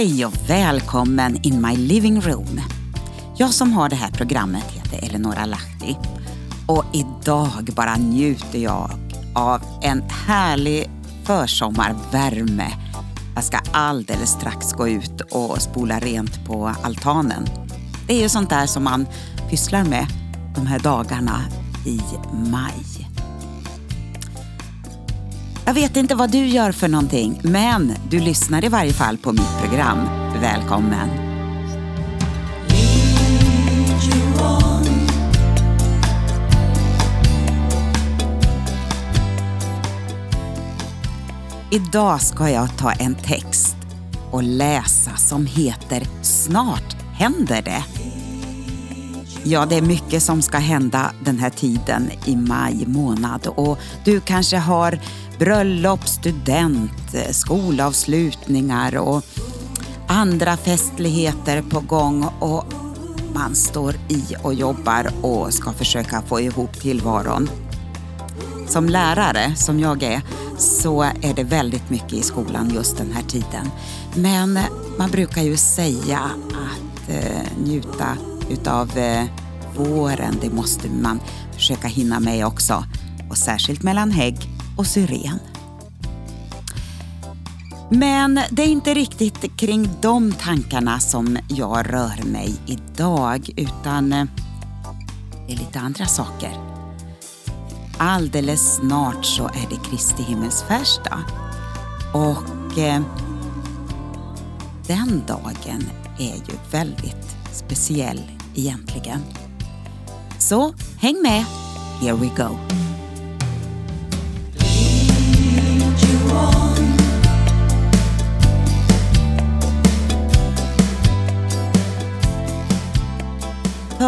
Hej och välkommen in my living room. Jag som har det här programmet heter Eleonora Lahti och idag bara njuter jag av en härlig försommarvärme. Jag ska alldeles strax gå ut och spola rent på altanen. Det är ju sånt där som man pysslar med de här dagarna i maj. Jag vet inte vad du gör för någonting, men du lyssnar i varje fall på mitt program. Välkommen! Idag ska jag ta en text och läsa som heter Snart händer det. Ja, det är mycket som ska hända den här tiden i maj månad och du kanske har bröllop, student, eh, skolavslutningar och andra festligheter på gång och man står i och jobbar och ska försöka få ihop tillvaron. Som lärare, som jag är, så är det väldigt mycket i skolan just den här tiden. Men man brukar ju säga att eh, njuta utav eh, våren, det måste man försöka hinna med också. Och särskilt mellan hägg och syren. Men det är inte riktigt kring de tankarna som jag rör mig idag utan eh, det är lite andra saker. Alldeles snart så är det Kristi himmelsfärdsdag och eh, den dagen är ju väldigt speciell egentligen. Så häng med, here we go.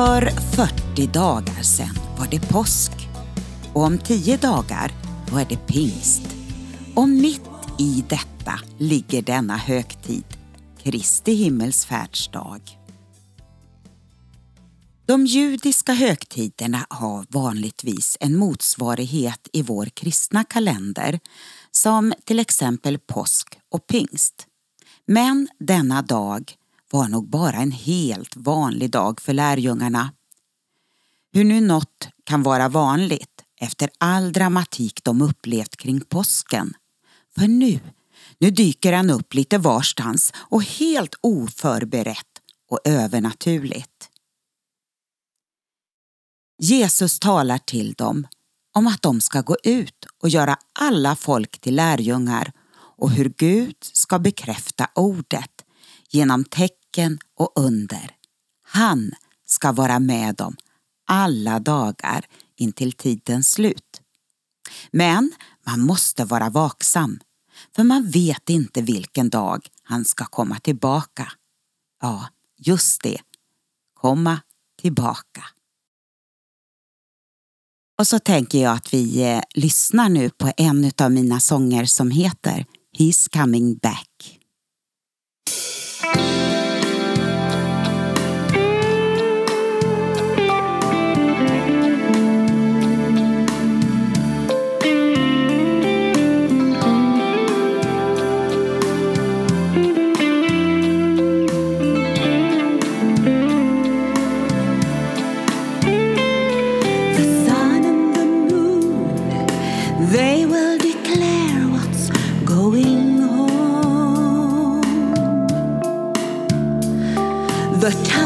För 40 dagar sedan var det påsk och om 10 dagar då är det pingst. Och mitt i detta ligger denna högtid, Kristi himmelsfärdsdag. De judiska högtiderna har vanligtvis en motsvarighet i vår kristna kalender som till exempel påsk och pingst. Men denna dag var nog bara en helt vanlig dag för lärjungarna. Hur nu något kan vara vanligt efter all dramatik de upplevt kring påsken. För nu, nu dyker han upp lite varstans och helt oförberett och övernaturligt. Jesus talar till dem om att de ska gå ut och göra alla folk till lärjungar och hur Gud ska bekräfta ordet genom tecken och under. Han ska vara med dem alla dagar intill tidens slut. Men man måste vara vaksam, för man vet inte vilken dag han ska komma tillbaka. Ja, just det. Komma tillbaka. Och så tänker jag att vi eh, lyssnar nu på en av mina sånger som heter He's coming back. The time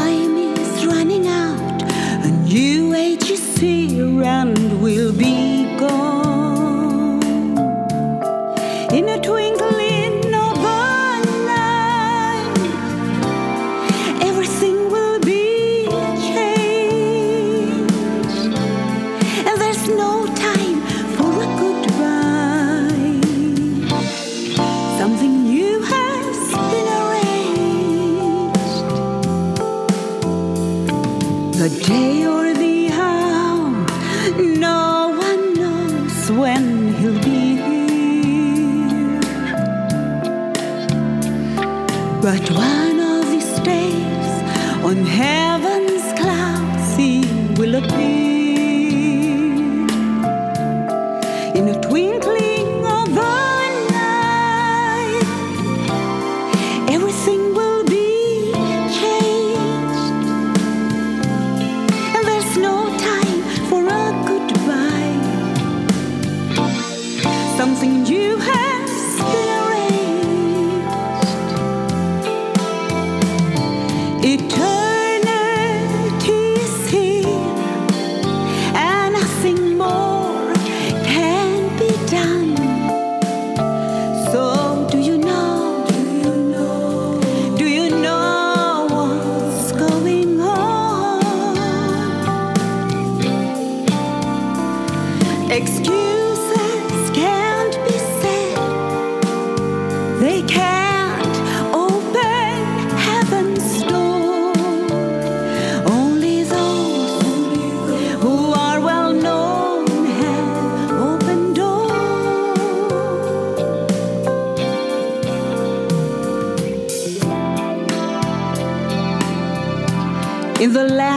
twinkling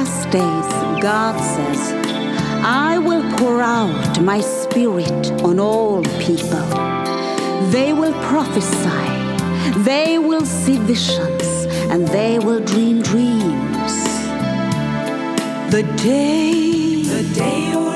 last days, God says, I will pour out my spirit on all people. They will prophesy, they will see visions, and they will dream dreams. The day, The day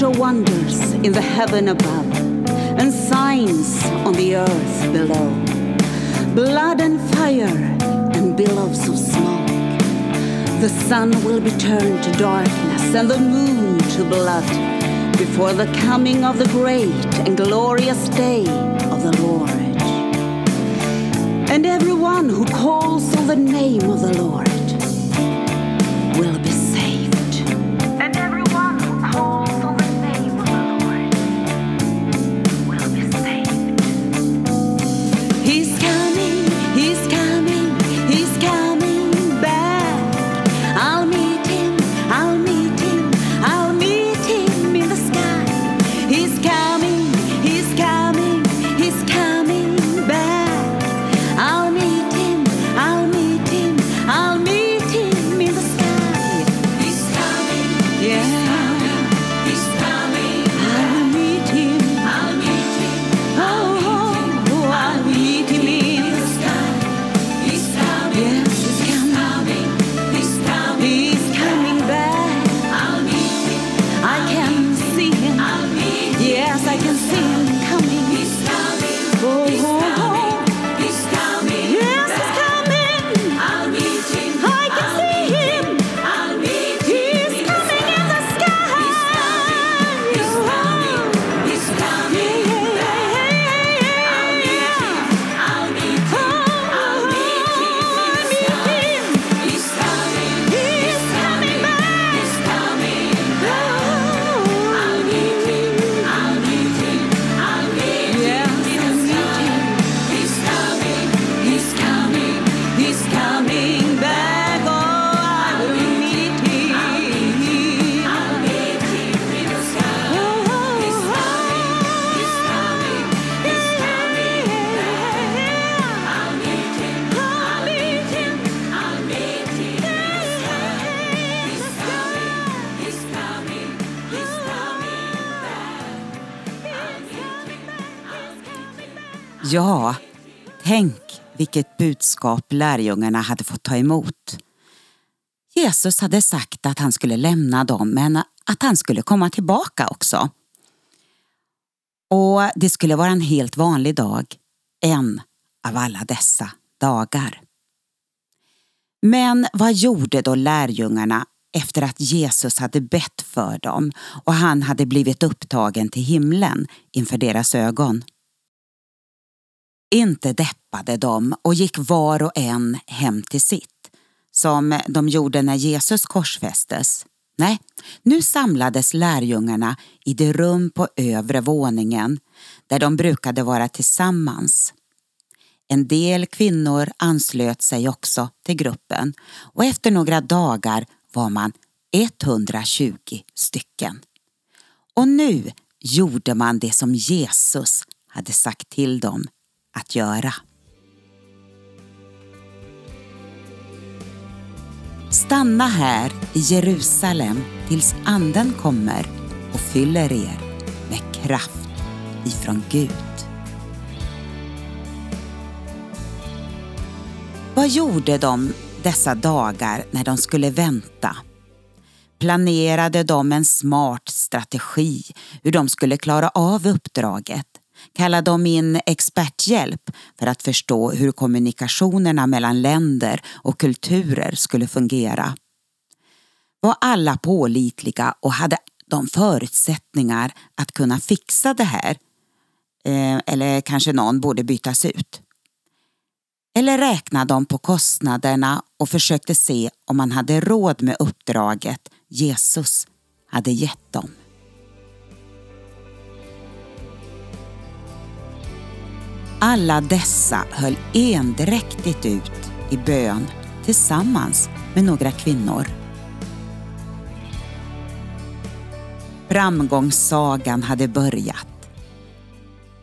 show wonders in the heaven above and signs on the earth below. Blood and fire and billows of smoke. The sun will be turned to darkness and the moon to blood before the coming of the great and glorious day of the Lord. And everyone who calls on the name of the Lord will be Ja, tänk vilket budskap lärjungarna hade fått ta emot. Jesus hade sagt att han skulle lämna dem men att han skulle komma tillbaka också. Och det skulle vara en helt vanlig dag, en av alla dessa dagar. Men vad gjorde då lärjungarna efter att Jesus hade bett för dem och han hade blivit upptagen till himlen inför deras ögon? Inte deppade de och gick var och en hem till sitt, som de gjorde när Jesus korsfästes. Nej, nu samlades lärjungarna i det rum på övre våningen där de brukade vara tillsammans. En del kvinnor anslöt sig också till gruppen och efter några dagar var man 120 stycken. Och nu gjorde man det som Jesus hade sagt till dem att göra. Stanna här i Jerusalem tills anden kommer och fyller er med kraft ifrån Gud. Vad gjorde de dessa dagar när de skulle vänta? Planerade de en smart strategi hur de skulle klara av uppdraget? Kallar de in experthjälp för att förstå hur kommunikationerna mellan länder och kulturer skulle fungera? Var alla pålitliga och hade de förutsättningar att kunna fixa det här? Eh, eller kanske någon borde bytas ut? Eller räknade de på kostnaderna och försökte se om man hade råd med uppdraget Jesus hade gett dem? Alla dessa höll endräktigt ut i bön tillsammans med några kvinnor. Framgångssagan hade börjat.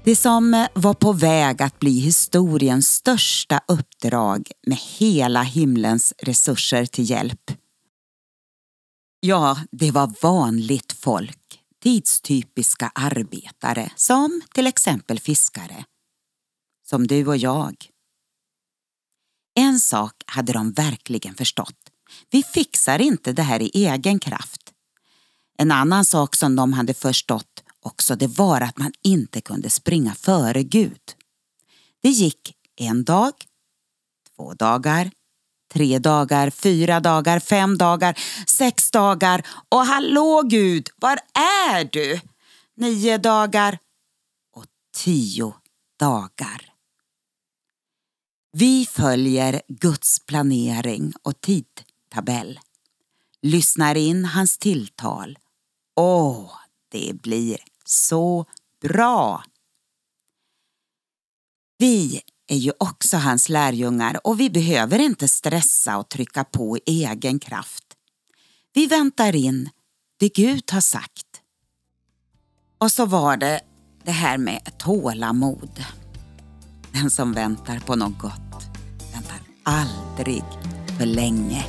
Det som var på väg att bli historiens största uppdrag med hela himlens resurser till hjälp. Ja, det var vanligt folk, tidstypiska arbetare som till exempel fiskare. Som du och jag. En sak hade de verkligen förstått. Vi fixar inte det här i egen kraft. En annan sak som de hade förstått också det var att man inte kunde springa före Gud. Det gick en dag, två dagar, tre dagar, fyra dagar, fem dagar, sex dagar och hallå Gud, var är du? Nio dagar och tio dagar. Vi följer Guds planering och tidtabell. Lyssnar in hans tilltal. Åh, det blir så bra! Vi är ju också hans lärjungar och vi behöver inte stressa och trycka på i egen kraft. Vi väntar in det Gud har sagt. Och så var det det här med tålamod. Den som väntar på något gott väntar aldrig för länge.